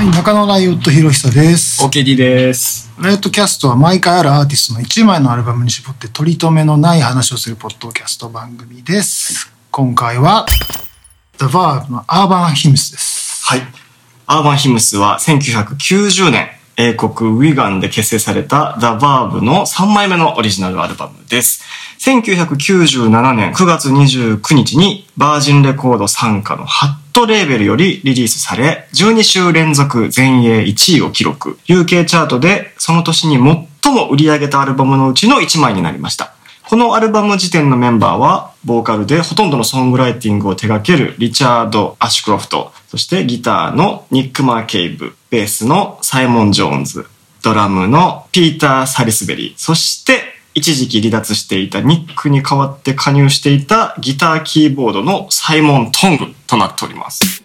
はい、中野ライオットひろひさです。OKD です。ライオットキャストは毎回あるアーティストの1枚のアルバムに絞って取り留めのない話をするポッドキャスト番組です。今回は The Verb のアーバンヒムスです。はい。アーバンヒムスは1990年、英国ウィガンで結成された The Verb の3枚目のオリジナルアルバムです。1997年9月29日にバージンレコード傘下のハットレーベルよりリリースされ、12週連続全英1位を記録。UK チャートでその年に最も売り上げたアルバムのうちの1枚になりました。このアルバム時点のメンバーは、ボーカルでほとんどのソングライティングを手掛けるリチャード・アシュクロフト、そしてギターのニック・マーケイブ、ベースのサイモン・ジョーンズ、ドラムのピーター・サリスベリー、そして一時期離脱していたニックに代わって加入していたギターキーボードのサイモン・トングとなっております。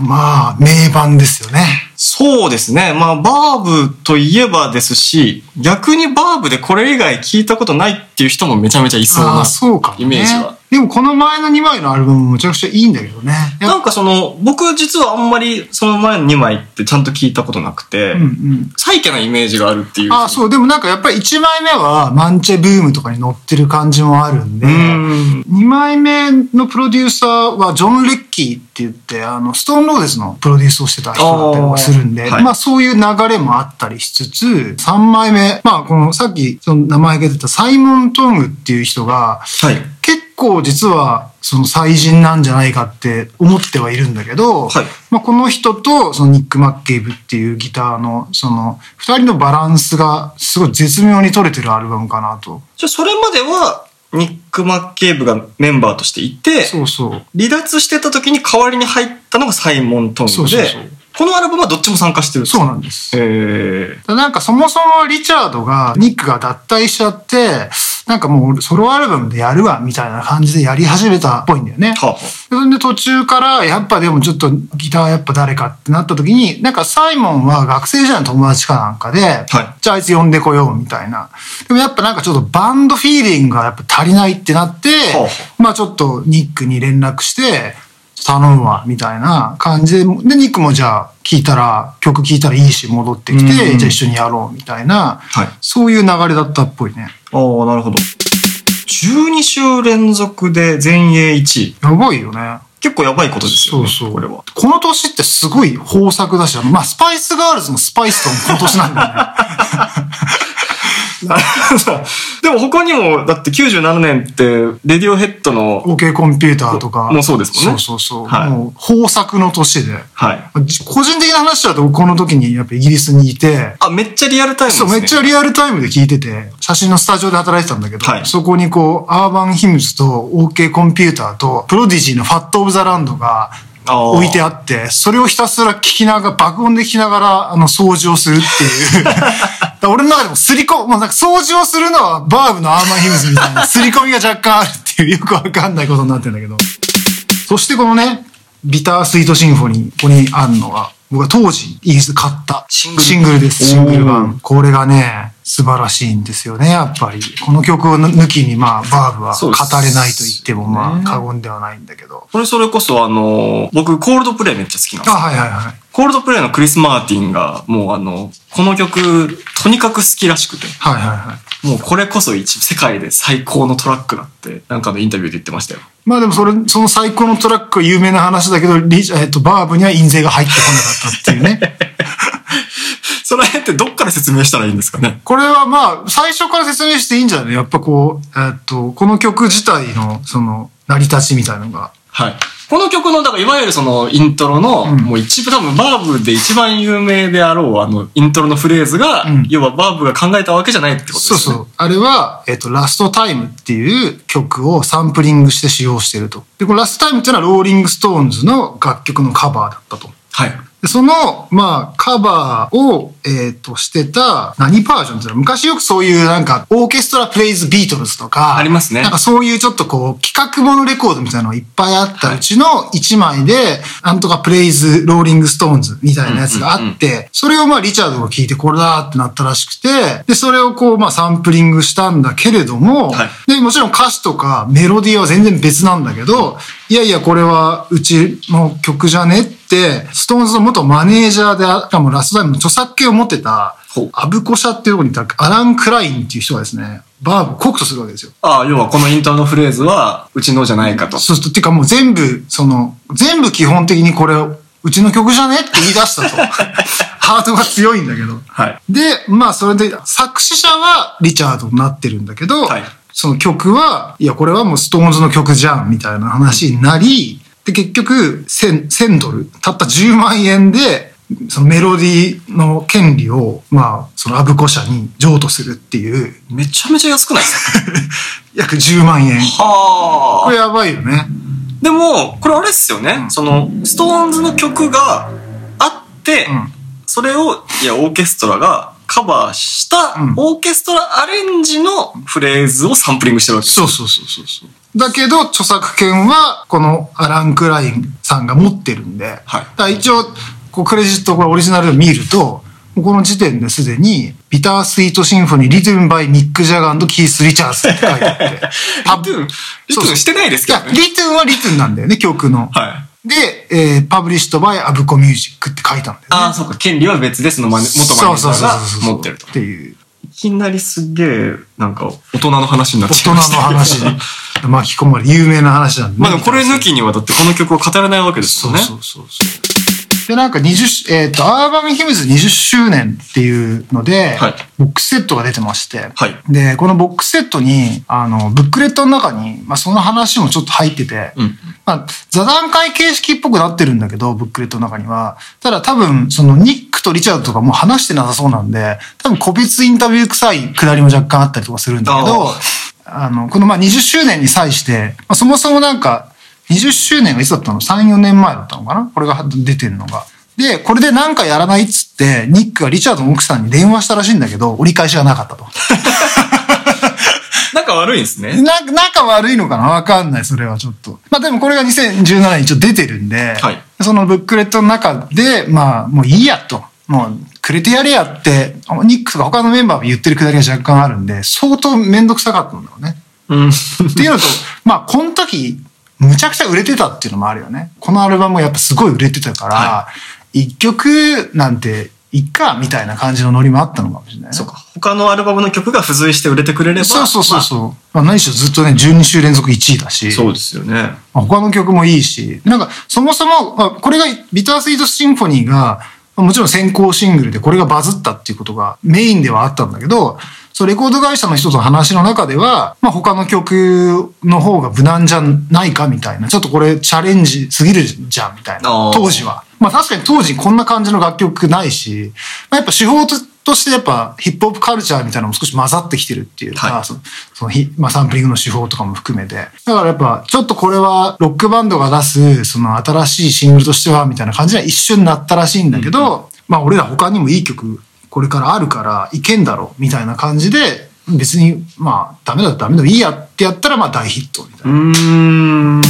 まあ、名盤ですよね。そうですね。まあ、バーブといえばですし、逆にバーブでこれ以外聞いたことないっていう人もめちゃめちゃいそうなああ、そうかもね。イメージは。でもこの前の2枚のアルバムもめちゃくちゃいいんだけどね。なんかその、僕実はあんまりその前の2枚ってちゃんと聞いたことなくて、うんうん。サイケなイメージがあるっていう。ああ、そう。でもなんかやっぱり1枚目はマンチェブームとかに乗ってる感じもあるんで、ん。2枚目のプロデューサーはジョン・レッキーって言って、あの、ストーンローデスのプロデュースをしてた人だったりもするんで、はいまあそういう流れもあったりしつつ、3枚目、まあこのさっきその名前が出たサイモン・トングっていう人が、はい。結構実はその最人なんじゃないかって思ってはいるんだけど、はいまあこの人とそのニック・マッケイブっていうギターのその二人のバランスがすごい絶妙に取れてるアルバムかなと。じゃあそれまでは、ニック・マッケーブがメンバーとしていて、そうそう。離脱してた時に代わりに入ったのがサイモン・トングで、そうそうそうこのアルバムはどっちも参加してるんですそうかなんです。へーなんかそもそもリチャードが、ニックが脱退しちゃって、なんかもうソロアルバムでやるわ、みたいな感じでやり始めたっぽいんだよね。はそれで途中から、やっぱでもちょっとギターやっぱ誰かってなった時に、なんかサイモンは学生時代の友達かなんかで、はいじゃああいつ呼んでこようみたいな。でもやっぱなんかちょっとバンドフィーリングがやっぱ足りないってなって、はあはまあちょっとニックに連絡して、頼むわ、みたいな感じで、で、ニックもじゃあ聞いたら、曲聞いたらいいし戻ってきて、うんじゃあ一緒にやろうみたいな、はいそういう流れだったっぽいね。ああ、なるほど。12週連続で全英1位。やばいよね。結構やばいことですよね。そうそう。これは。この年ってすごい豊作だし、まあ、スパイスガールズのスパイスともこの年なんだよね。でも他にも、だって97年って、レディオヘッドの、OK コンピューターとか。もうそうですもんねそうそうそう。はいもう豊作の年で。はい。じ個人的な話だと、この時にやっぱイギリスにいて、あ、めっちゃリアルタイムですそう、ね。めっちゃリアルタイムで聞いてて、写真のスタジオで働いてたんだけど、はいそこにこう、アーバンヒムズと OK コンピューターと、プロディジーのファットオブザランドが置いてあって、それをひたすら聞きながら、爆音で聞きながら、あの、掃除をするっていう。俺の中でもすりこ、もうなんか掃除をするのはバーブのアーバンヒムズみたいな、すり込みが若干あるっていう、よくわかんないことになってるんだけど。そしてこのね、ビタースイートシンフォニー、ここにあるのは、僕は当時、イギリスで買ったシングルシングルです、シングル版。これがね、素晴らしいんですよね、やっぱり。この曲を抜きに、まあ、バーブは語れないと言っても、まねあ、過言ではないんだけど。これそれこそあの、僕コールドプレイめっちゃ好きなんですあ、よ。はいはいはい。コールドプレイのクリス・マーティンが、もうあの、この曲、とにかく好きらしくて、はいはいはい。もうこれこそ一、世界で最高のトラックだって、なんかのインタビューで言ってましたよ。まあでもそれ、その最高のトラックは有名な話だけど、リえっと、バーブには印税が入ってこなかったっていうね。その辺ってどっから説明したらいいんですかね？これはまあ、最初から説明していいんじゃないやっぱこう、えっと、この曲自体の、その、成り立ちみたいなのが。はい。この曲の、だからいわゆるそのイントロの、うんもう一部多分バーブで一番有名であろうあのイントロのフレーズが、うん要はバーブが考えたわけじゃないってことですね。そうそう。あれは、えっ、と、ラストタイムっていう曲をサンプリングして使用してると。で、このラストタイムっていうのはローリングストーンズの楽曲のカバーだったと。はい。でその、まあ、カバーを、えっ、と、してた、何バージョンっていうの昔よくそういうなんか、オーケストラプレイズビートルズとか、ありますね。なんかそういうちょっとこう、企画ものレコードみたいなのがいっぱいあったうちの1枚で、なんとかプレイズローリングストーンズみたいなやつがあって、それをまあ、リチャードが聞いてこれだってなったらしくて、で、それをこう、まあ、サンプリングしたんだけれども、はい。で、もちろん歌詞とかメロディーは全然別なんだけど、いやいや、これはうちの曲じゃねストーンズの元マネージャーで、しかもラストタイムの著作権を持ってたアブコ社っていうところにいたアラン・クラインっていう人がですね、バーブを告訴するわけですよ。ああ、要はこのイントロのフレーズは、うちのじゃないかと。そうすると、っていうかもう全部、その、全部基本的にこれ、うちの曲じゃねって言い出したと。ハートが強いんだけど。はい。で、まあそれで、作詞者はリチャードになってるんだけど、はいその曲は、いや、これはもうストーンズの曲じゃん、みたいな話になり、で、結局、1000 1000ドル、たった10万円で、そのメロディーの権利を、まあ、そのアブコ社に譲渡するっていう、めちゃめちゃ安くないですか？約10万円。はこれやばいよね。でも、これあれっすよね。その、ストーンズの曲があって、うんそれを、いや、オーケストラがカバーしたうん、オーケストラアレンジのフレーズをサンプリングしてるわけです。そうそうそうそうそう。だけど、著作権は、このアラン・クラインさんが持ってるんで、はいだから一応、こうクレジット、これオリジナルを見ると、この時点ですでに、ビタースイートシンフォニー、 written by ミック・ジャガーキース・リチャーズって書いてあって。written、written してないですけどね。 written は written なんだよね、曲の。はい。で、えー、 published by アブコミュージックって書いたんだよね。ああ、そうか。権利は別で、そのマネ元マネージャーが持ってるとっ。ていう。いきなりすげえ、なんか、大人の話になっ大人のちゃいましたけど。話に巻き込まれ、有名な話なんで、ね。まあでもこれ抜きにはだってこの曲を語れないわけですそうよね。そうそうそう。で、なんか20、えっ、と、アーバンヒムズ20周年っていうので、はいボックスセットが出てまして、はいで、このボックスセットに、あの、ブックレットの中に、まあ、その話もちょっと入ってて、うん。まあ、座談会形式っぽくなってるんだけど、ブックレットの中には。ただ多分、そのニックとリチャードとかもう話してなさそうなんで、多分個別インタビュー臭いくだりも若干あったりとかするんだけど、あの、このまあ20周年に際して、まあ、そもそもなんか、20周年がいつだったの ?3、4年前だったのかな？これが出てるのが。で、これでなんかやらないっつって、ニックがリチャードの奥さんに電話したらしいんだけど、折り返しがなかったと。仲悪いんですね。な、仲悪いのかな？わかんない、それはちょっと。まあでもこれが2017年一応出てるんで、はいそのブックレットの中で、まあもういいやと。もうくれてやれやって、ニックとか他のメンバーも言ってるくだりが若干あるんで、相当めんどくさかったんだろうね。うん。っていうのと、まあこの時、むちゃくちゃ売れてたっていうのもあるよね。このアルバムもやっぱすごい売れてたからは、一、曲なんて、いっか、みたいな感じのノリもあったのかもしれないね。そうか。他のアルバムの曲が付随して売れてくれれば。そうそうそうまそう。まあ、何しろずっとね、12週連続1位だし。あそうですよね。まあ他の曲もいいし、なんか、そもそも、まあこれが、ビタースイートシンフォニーが、まあもちろん先行シングルでこれがバズったっていうことがメインではあったんだけど、そう、レコード会社の人との話の中では、まあ他の曲の方が無難じゃないかみたいな、ちょっとこれチャレンジすぎるじゃんみたいな、当時は。まあ確かに当時こんな感じの楽曲ないし、まあやっぱ手法ととしてやっぱヒップホップカルチャーみたいなのも少し混ざってきてるっていうか、はい。そのそのヒまあサンプリングの手法とかも含めて。だからやっぱちょっとこれはロックバンドが出すその新しいシングルとしてはみたいな感じには一瞬なったらしいんだけど、まあ俺ら他にもいい曲これからあるからいけんだろうみたいな感じで別にまあダメだダメでもいいやってやったらまあ大ヒットみたいうな。ーん。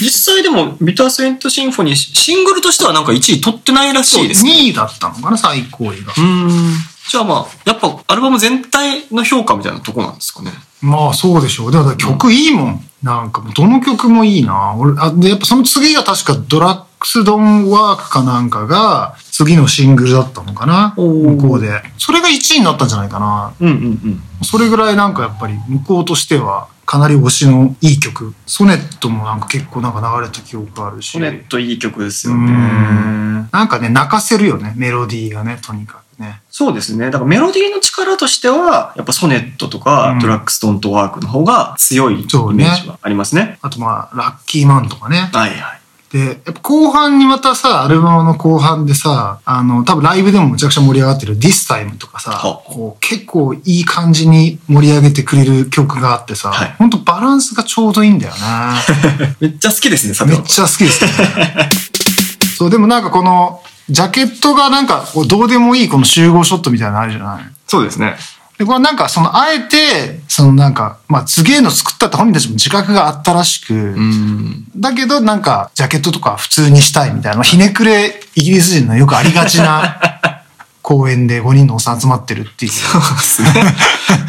実際でも、ビタースエントシンフォニー、シングルとしてはなんか1位取ってないらしいですね。2位だったのかな最高位が。うーん。じゃあまあ、やっぱアルバム全体の評価みたいなとこなんですかね。まあそうでしょう。だから曲いいもん。なんかもうどの曲もいいな。俺、あ、で、やっぱその次が確かドラッグスドンワークかなんかが次のシングルだったのかな向こうで。それが1位になったんじゃないかな。うんうんうん。それぐらいなんかやっぱり向こうとしてはかなり推しのいい曲。ソネットもなんか結構なんか流れた記憶あるし。ソネットいい曲ですうよね。んなんかね、泣かせるよね。メロディーがね、とにかくね。そうですね。だからメロディーの力としては、やっぱソネットとか、うんドラッグストントワークの方が強いイメージはありますね。あとまあ、ラッキーマンとかね。はいはい。で、やっぱ後半にまたさ、アルバムの後半でさ、あの、多分ライブでもむちゃくちゃ盛り上がってる This Time とかさ、はこう結構いい感じに盛り上げてくれる曲があってさ、はいほんとバランスがちょうどいいんだよ ね。めっちゃ好きですね、さてはめっちゃ好きですね。そう、でもなんかこの、ジャケットがなんかこうどうでもいいこの集合ショットみたいなのあるじゃない？そうですね。で、これなんかその、あえて、そのなんか、まあ、すげえの作ったって本人たちも自覚があったらしく、うん。だけどなんか、ジャケットとか普通にしたいみたいな、ひねくれイギリス人のよくありがちな 公演で5人のおっさん集まってるっていう、そうですね。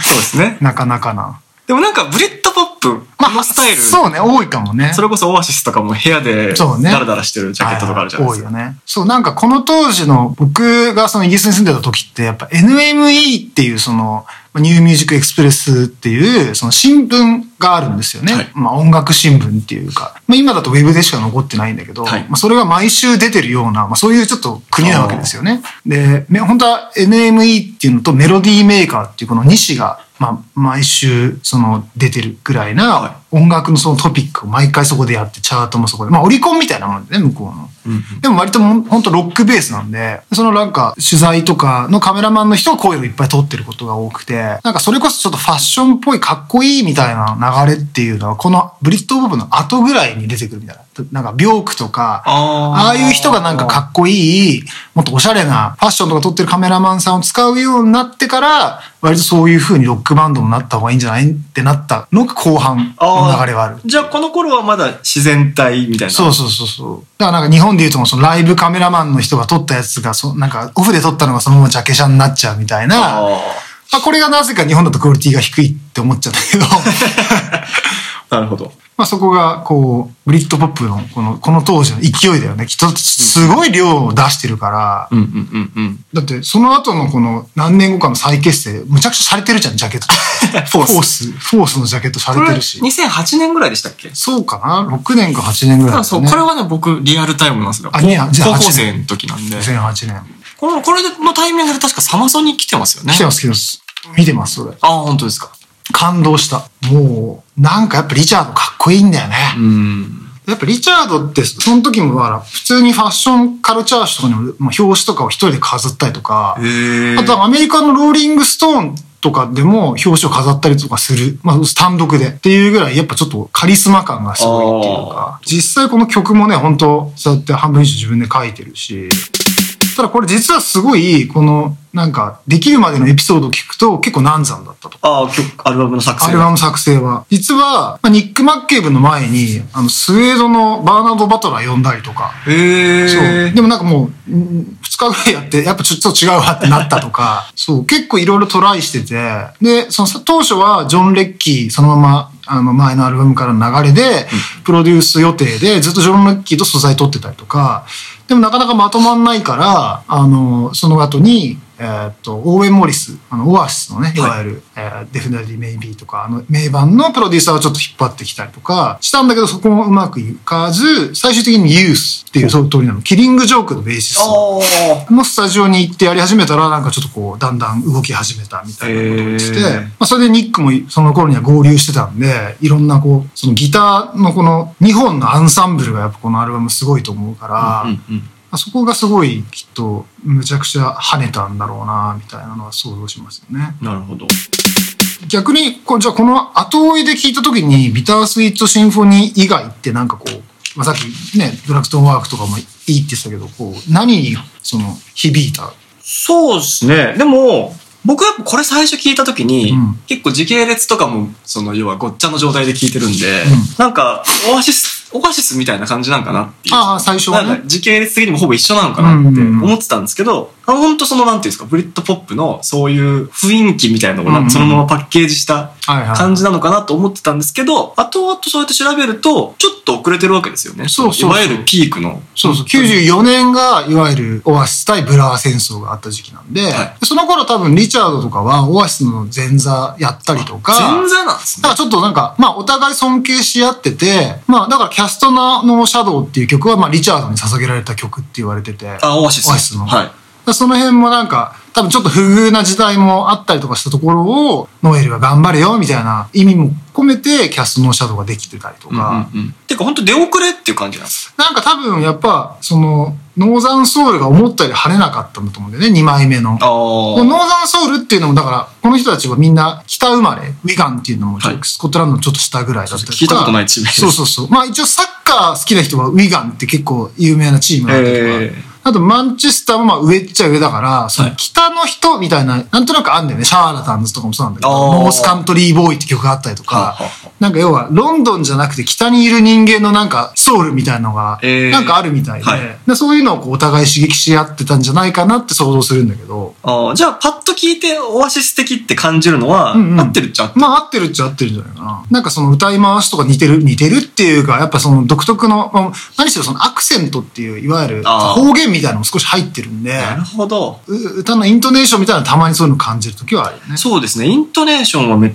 そうですね。なかなかな。でもなんかブリッドポップ、このスタイル、そうね、多いかもね。それこそオアシスとかも部屋でそうねダラダラしてるジャケットとかあるじゃないですか。多いよね。そう、なんかこの当時の僕がそのイギリスに住んでた時って、やっぱ NME っていうその、まあニューミュージックエクスプレスっていう、その新聞があるんですよね。はいまあ音楽新聞っていうか、まあ今だとウェブでしか残ってないんだけど、はいまあそれが毎週出てるような、まあそういうちょっと国なわけですよね。で、め本当は NME っていうのとメロディーメーカーっていうこの2紙が、まあ毎週その出てるぐらいな、はい音楽のそのトピックを毎回そこでやって、チャートもそこで。まあオリコンみたいなもんでね、向こうの。でも割ともんほんとロックベースなんで、そのなんか取材とかのカメラマンの人が声をいっぱい撮ってることが多くて、なんかそれこそちょっとファッションっぽいかっこいいみたいな流れっていうのは、このブリッドポップの後ぐらいに出てくるみたいな。なんかビョークとか、あーああいう人がなんかかっこいい、もっとおしゃれなファッションとか撮ってるカメラマンさんを使うようになってから、割とそういう風にロックバンドになった方がいいんじゃない？ってなったのが後半の流れはある。じゃあこの頃はまだ自然体みたいな。そうそうそうそう。だからなんか日本で言うとそのライブカメラマンの人が撮ったやつがそ、なんかオフで撮ったのがそのままジャケ写になっちゃうみたいな。あまあこれがなぜか日本だとクオリティが低いって思っちゃったけど、あ。なるほど。まあそこがこう、ブリットポップのこの、この当時の勢いだよね。きっとすごい量を出してるから、うんうんうんうん。だってその後のこの何年後かの再結成、むちゃくちゃ洒落てるじゃん、ジャケット。フォースフォース。フォースのジャケット洒これ落てるし。2008年ぐらいでしたっけ？そうかな ?6 年か8年ぐらいだそう。これはね、僕、リアルタイムなんですよ。あいやじゃあ高8校生の時なんで。2008年。この、これのタイミングで確かサマソニ来てますよね。来てます、来てます。見てます、それ。ああ、本当ですか。感動した。もう、なんかやっぱリチャードかっこいいんだよね。うん。やっぱリチャードって、その時もだから、普通にファッションカルチャー誌とかにも、まあ、表紙とかを一人で飾ったりとか。あとはアメリカのローリングストーンとかでも表紙を飾ったりとかする。まあ、単独で。っていうぐらい、やっぱちょっとカリスマ感がすごいっていうか、実際この曲もね、本当そうやって半分以上自分で書いてるし、ただこれ実はすごい、この、なんか、できるまでのエピソードを聞くと結構難産だったと。ああ、曲、アルバムの作成。アルバム作成は。実は、まあニック・マッケイブの前に、あの、スウェードのバーナード・バトラー呼んだりとか、へえ。そう。でもなんかもう、うん二日ぐらいやって、やっぱちょっと違うわってなったとか、そう、結構いろいろトライしてて、で、その当初はジョン・レッキー、そのまま、あの前のアルバムからの流れで、プロデュース予定でずっとジョン・レッキーと素材取ってたりとか、でもなかなかまとまんないから、あの、その後に、えーっと、オーウェン・モリス、あの、オアシスのね、いわゆる、えー、デフィナリー・メイビーとか、あの、名盤のプロデューサーをちょっと引っ張ってきたりとか、したんだけど、そこもうまくいかず、最終的にユースっていう、その通りなの、キリング・ジョークのベーシストあのスタジオに行ってやり始めたら、なんかちょっとこう、だんだん動き始めたみたいなことを言ってまあ、それでニックもその頃には合流してたんで、いろんなこう、そのギターのこの2本のアンサンブルがやっぱこのアルバムすごいと思うから、あ。うんうん。まあそこがすごいきっとむちゃくちゃ跳ねたんだろうなみたいなのは想像しますよね。なるほど。逆にじゃあこの後追いで聞いた時にビタースイートシンフォニー以外ってなんかこう、まあ、さっきねドラクトンワークとかもいいって言ってたけどこう何にその響いた？そうですね。でも、僕はこれ最初聞いた時に、うん結構時系列とかも、その、要はごっちゃの状態で聞いてるんで、うんなんか、オアシス、オアシスみたいな感じなんかなっていう。ああ最初はねなんか時系列的にもほぼ一緒なのかなって思ってたんですけど、あ本当その、なんていうんですか、ブリッドポップのそういう雰囲気みたいなのをなんかそのままパッケージした感じなのかなと思ってたんですけど、後々そうやって調べると、ちょっと遅れてるわけですよね。そうそういわゆるピークの。そうそう94年がいわゆるオアシス対ブラー戦争があった時期なんで、はいその頃多分リチャードとかはオアシスの前座やったりとか前座なんですねだから。ちょっとなんか、まあお互い尊敬し合ってて、まあだからキャストノーシャドウっていう曲はまあリチャードに捧げられた曲って言われてて。あ、オアシス。オアシスのはい。その辺もなんか、多分ちょっと不遇な時代もあったりとかしたところを、ノエルが頑張れよみたいな意味も込めてキャストのシャドウができてたりとか、うんうんうん。てか本当出遅れっていう感じなんです。なんか多分やっぱ、その、ノーザンソウルが思ったより跳ねなかったんだと思うんだよね、2枚目の。ノーザンソウルっていうのも、だから、この人たちはみんな北生まれ、ウィガンっていうのもスコットランドのちょっと下ぐらいだったりとか。聞いたことないチームですそうそうそう。まあ一応サッカー好きな人はウィガンって結構有名なチームだったりとか。えあと、マンチェスターもまあ上っちゃ上だから、その北の人みたいな、なんとなくあんだよね。シャーラタンズとかもそうなんだけど、ノー。スカントリーボーイって曲があったりとか。あ、なんか要は、ロンドンじゃなくて北にいる人間のなんかソウルみたいなのが、えー。なんかあるみたいで、はい。でそういうのをこうお互い刺激し合ってたんじゃないかなって想像するんだけど、あーじゃあ、パッと聞いてオアシス的って感じるのは、合ってるっちゃ合ってる？まあ合ってるっちゃ合ってるんじゃないかな。なんかその歌い回しとか似てる、似てるっていうか、やっぱその独特の、まあ何しろそのアクセントっていう、いわゆる方言みたいなのも少し入ってるんで、なるほど。う歌のイントネーションみたいなのたまにそういうの感じるときはあるよね。そうですね。イントネーションはめっ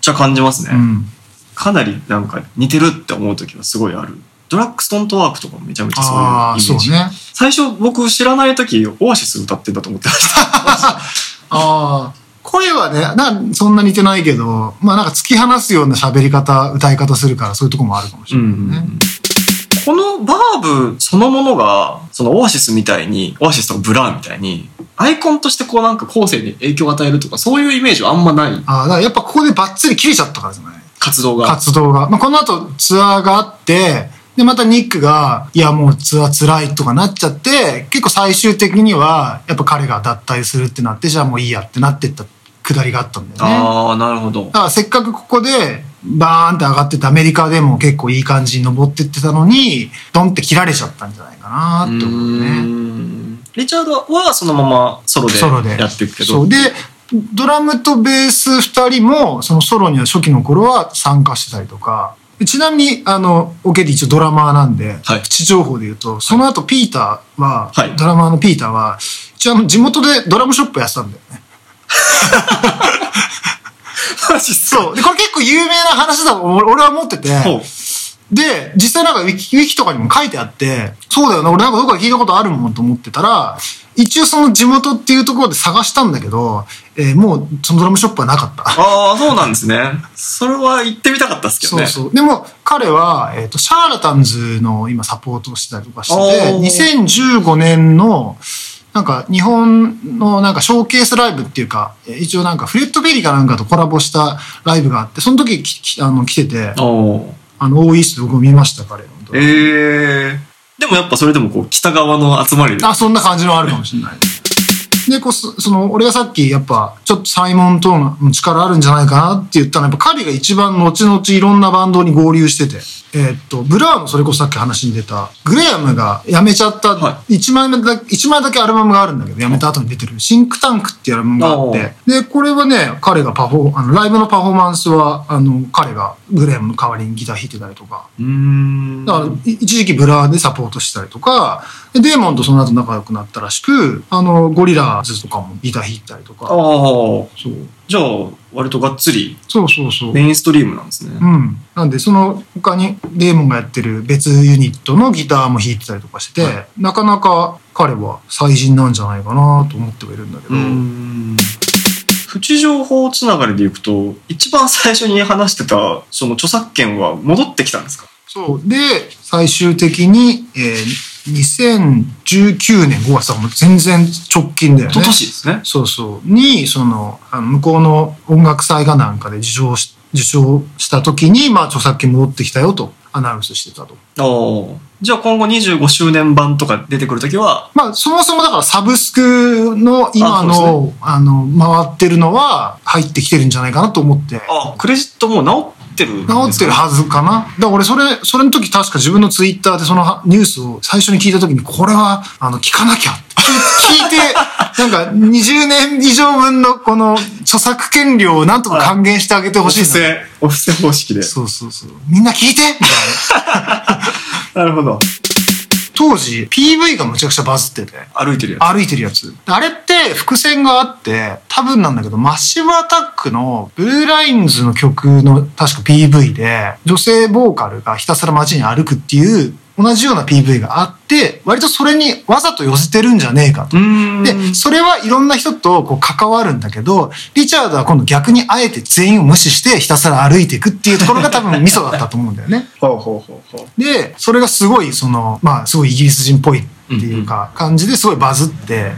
ちゃ感じますね。うん。かなりなんか似てるって思う時はすごいある。ドラッグスドントワークとかもめちゃめちゃそういうイメああ、ージ。そうね。最初僕知らない時オアシス歌ってんだと思ってました。ああ、声はね、な、そんな似てないけど、まあなんか突き放すような喋り方、歌い方するからそういうとこもあるかもしれないね。このバーブそのものが、そのオアシスみたいに、オアシスとかブラーみたいに、アイコンとしてこうなんか後世に影響を与えるとか、そういうイメージはあんまないああ、だからやっぱここでバッツリ切れちゃったからじゃない？活動が。活動が。まあこの後ツアーがあって、で、またニックが、いやもうツアー辛いとかなっちゃって、結構最終的には、やっぱ彼が脱退するってなって、じゃあもういいやってなってったくだりがあったんだよね。ああ、なるほどだ。からせっかくここでバーンって上がっててアメリカでも結構いい感じに登ってってたのに、ドンって切られちゃったんじゃないかなって思うね。んリチャードはそのままソロで。やっていくけど。で、ドラムとベース二人も、そのソロには初期の頃は参加してたりとか、ちなみに、あの、オケで一応ドラマーなんで、はいプチ情報で言うと、その後ピーターは、はいドラマーのピーターは、一応あの、地元でドラムショップやってたんだよね。マジっすか？そう。で、これ結構有名な話だと俺俺は思ってて、で、実際なんかウィキウィキとかにも書いてあって、そうだよな、俺なんかどこかで聞いたことあるもんと思ってたら、一応その地元っていうところで探したんだけど、えーもうそのドラムショップはなかった。ああ、そうなんですね。それは行ってみたかったっすけどね。そうそう。でも彼は、えっ、と、シャーラタンズの今サポートをしてたりとかしてて、おー2015年の、なんか日本のなんかショーケースライブっていうか、えー一応なんかフレットベリーかなんかとコラボしたライブがあって、その時ききあの来てて、あの、オーイーストで僕も見ました、彼の。ええでもやっぱそれでもこう、北側の集まりで。あ、そんな感じのあるかもしれない。で、こう、そその、俺がさっき、やっぱ、ちょっとサイモントングの力あるんじゃないかなって言ったのは、やっぱ彼が一番後々いろんなバンドに合流してて、えーっと、ブラーのそれこそさっき話に出た、グレアムが辞めちゃった、は1枚目だけ、一枚だけアルバムがあるんだけど、辞めた後に出てる、シンクタンクっていうアルバムがあって、で、これはね、彼がパフォー、あの、ライブのパフォーマンスは、あの、彼がグレアムの代わりにギター弾いてたりとか、うーん。だから、い一時期ブラーでサポートしたりとか、でデーモンとその後仲良くなったらしく、あの、ゴリラズとかもギター弾いたりとか。ああ。そう。じゃあ、割とがっつりそうそうそう。メインストリームなんですね。うん。なんで、その他にデーモンがやってる別ユニットのギターも弾いてたりとかしてて、はなかなか彼は最人なんじゃないかなと思ってはいるんだけど、うーん。プチ情報つながりでいくと、一番最初に話してた、その著作権は戻ってきたんですか？そう。で、最終的に、えー、2019年5月はもう全然直近だよね。年ですね。そうそう。に、その、あの向こうの音楽祭がなんかで受賞し、受賞した時に、まあ、著作権戻ってきたよとアナウンスしてたと。ああ。じゃあ今後25周年版とか出てくるときは、まあ、そもそもだからサブスクの今あそうの、あの、回ってるのは入ってきてるんじゃないかなと思って。あクレジットもう直ってる治ってるはずかな。だから俺それ、それの時確か自分のツイッターでそのはニュースを最初に聞いた時に、これは、あの、聞かなきゃって聞いて、なんか20年以上分のこの著作権料をなんとか還元してあげておほしい布な。施、お布施方式で。そうそうそう。みんな聞いて みたいな。なるほど。当時、PV がむちゃくちゃバズってて。歩いてるやつ。歩いてるやつ。あれって伏線があって、多分なんだけど、マッシブアタックのブルーラインズの曲の確か PV で、女性ボーカルがひたすら街に歩くっていう、同じような PV があって、割とそれにわざと寄せてるんじゃねえかと。で、それはいろんな人とこう関わるんだけど、リチャードは今度逆にあえて全員を無視してひたすら歩いていくっていうところが多分ミソだったと思うんだよね。で、それがすごい、その、まあ、すごいイギリス人っぽいっていうか、感じですごいバズって、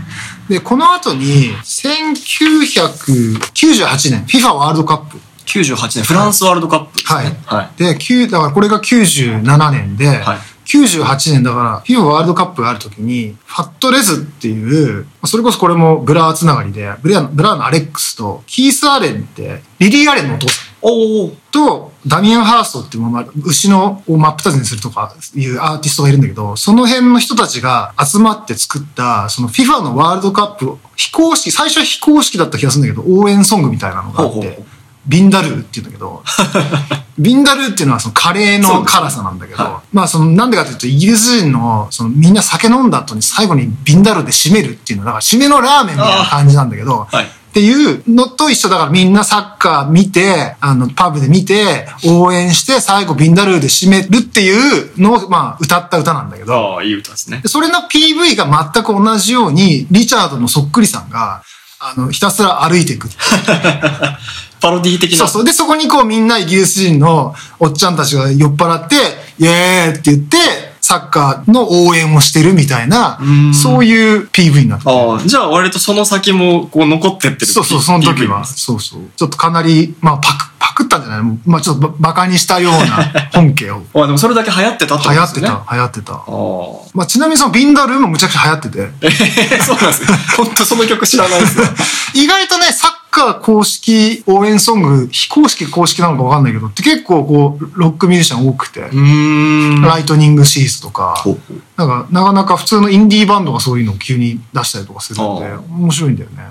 で、この後に、1998年、FIFA ワールドカップ。98年、フランスワールドカップですね。はいはい。で、9だからこれが97年で、はい98年だから、FIFA ワールドカップがある時に、 Fat Les っていう、それこそこれもブラーつながりで、ブラーブラーのアレックスと、キース・アレンって、リリー・アレンのお父さん。おおと、ダミアン・ハーストっていう、まあ、牛のを真っ二つにするとかいうアーティストがいるんだけど、その辺の人たちが集まって作った、その FIFA のワールドカップ、非公式、最初は非公式だった気がするんだけど、応援ソングみたいなのがあって。ほうほうほう、ビンダルーっていうんだけど、ビンダルーっていうのはそのカレーの辛さなんだけど、はまあそのなんでかというとイギリス人のそのみんな酒飲んだ後に最後にビンダルーで締めるっていうのだから締めのラーメンみたいな感じなんだけど、はいっていうのと一緒だからみんなサッカー見て、あの、パブで見て、応援して、最後ビンダルーで締めるっていうのを、まあ、歌った歌なんだけど、ああ、いい歌ですねで。それの PV が全く同じように、リチャードのそっくりさんが、あの、ひたすら歩いていく。パロディ的な。そうそう。で、そこにこうみんなイギリス人のおっちゃんたちが酔っ払って、イエーって言って、サッカーの応援をしてるみたいなーん、そういう PV になってるああ、じゃあ割とその先もこう残ってってるそうそう、その時は。そうそう。ちょっとかなり、まあ、パク、パクったんじゃない？まあ、ちょっとババカにしたような 本家を。あでもそれだけ流行ってたってことですね。流行ってた、流行ってた。ああ。まあ、ちなみにそのビンダルーもむちゃくちゃ流行ってて。え ーそうなんですね。本当その曲知らないですよ。意外とね、サッカー公式応援ソング、非公式公式なのかわかんないけど、って結構こう、ロックミュージシャン多くて。ライトニングシーズとかなんか、なかなか普通のインディーバンドがそういうのを急に出したりとかするんでああ、面白いんだよね。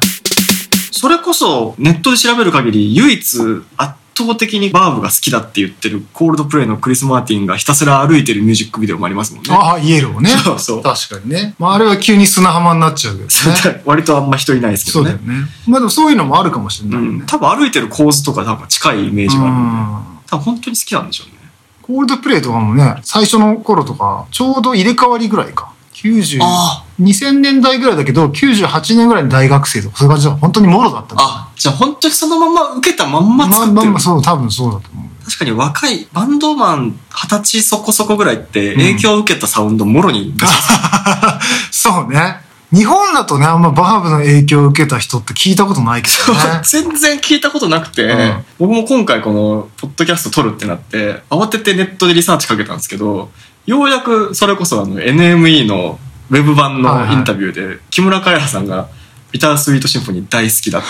それこそネットで調べる限り唯一圧倒的にバーブが好きだって言ってるコールドプレイのクリス・マーティンがひたすら歩いてるミュージックビデオもありますもんね。ああ、イエローね。そうそう確かにね。まあ、あれは急に砂浜になっちゃうけどね。割とあんま人いないですけどねそうだよ。ね。まあでもそういうのもあるかもしれうないよねん。。多分歩いてる構図とか多分近いイメージがあるんで。うん多分本当に好きなんでしょうね。コールドプレイとかもね、最初の頃とか、ちょうど入れ替わりぐらいか。90、あ2000年代ぐらいだけど、98年ぐらいの大学生とか、そういう感じだ本当にもろだったあ、じゃあ本当にそのまま受けたまんままあ作ってる。まあまあそう、多分そうだと思う。確かに若いバンドマン二十歳そこそこぐらいって影響を受けたサウンドもろに出しますそうね。日本だとね、あんまバーブの影響を受けた人って聞いたことないけどね。全然聞いたことなくて、うん僕も今回このポッドキャスト撮るってなって慌ててネットでリサーチかけたんですけどようやくそれこそあの NME のウェブ版のインタビューで木村カエラさんがビタースイートシンフォニー大好きだっ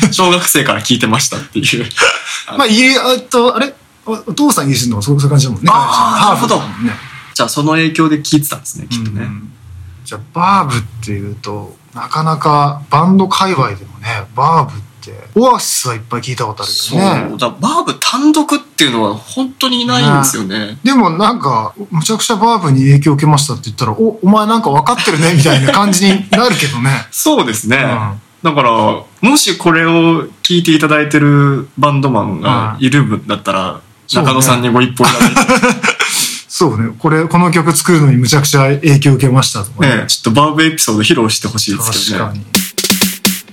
ていう 小学生から聞いてましたっていう まあ、いり、あと、あれ？おお父さんイギリスのそうそういう感じだもんね。あーハーフなるほどだもんね。じゃあその影響で聞いてたんですねきっとね、うんじゃあ、バーブっていうと、なかなかバンド界隈でもね、バーブって、オアシスはいっぱい聞いたことあるけそう。どね。だバーブ単独っていうのは本当にいないんですよね。でもなんか、むちゃくちゃバーブに影響を受けましたって言ったら、お、お前なんか分かってるね、みたいな感じになるけどね。そうですね、うん。だからもしこれを聞いていただいてるバンドマンがいるんだったら、そうね。中野さんにご一報いただいて、そうね。これ、この曲作るのにむちゃくちゃ影響を受けましたとかね、ちょっとバーブエピソード披露してほしいですけどね。確かに。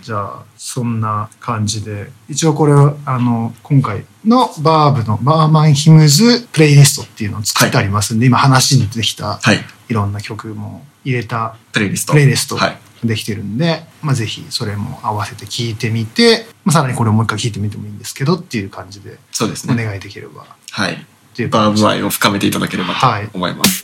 じゃあ、そんな感じで、一応これは、あの、今回のバーブのバーマンヒムズプレイリストっていうのを作ってありますんで、今話に出てきたはい。いろんな曲も入れたプレイリスト。プレイリストはい。できてるんで、まあぜひそれも合わせて聞いてみて、まあさらにこれをもう一回聞いてみてもいいんですけどっていう感じでおそうですね。願いできれば。はい。っていうバーブ愛を深めていただければとはい。思います、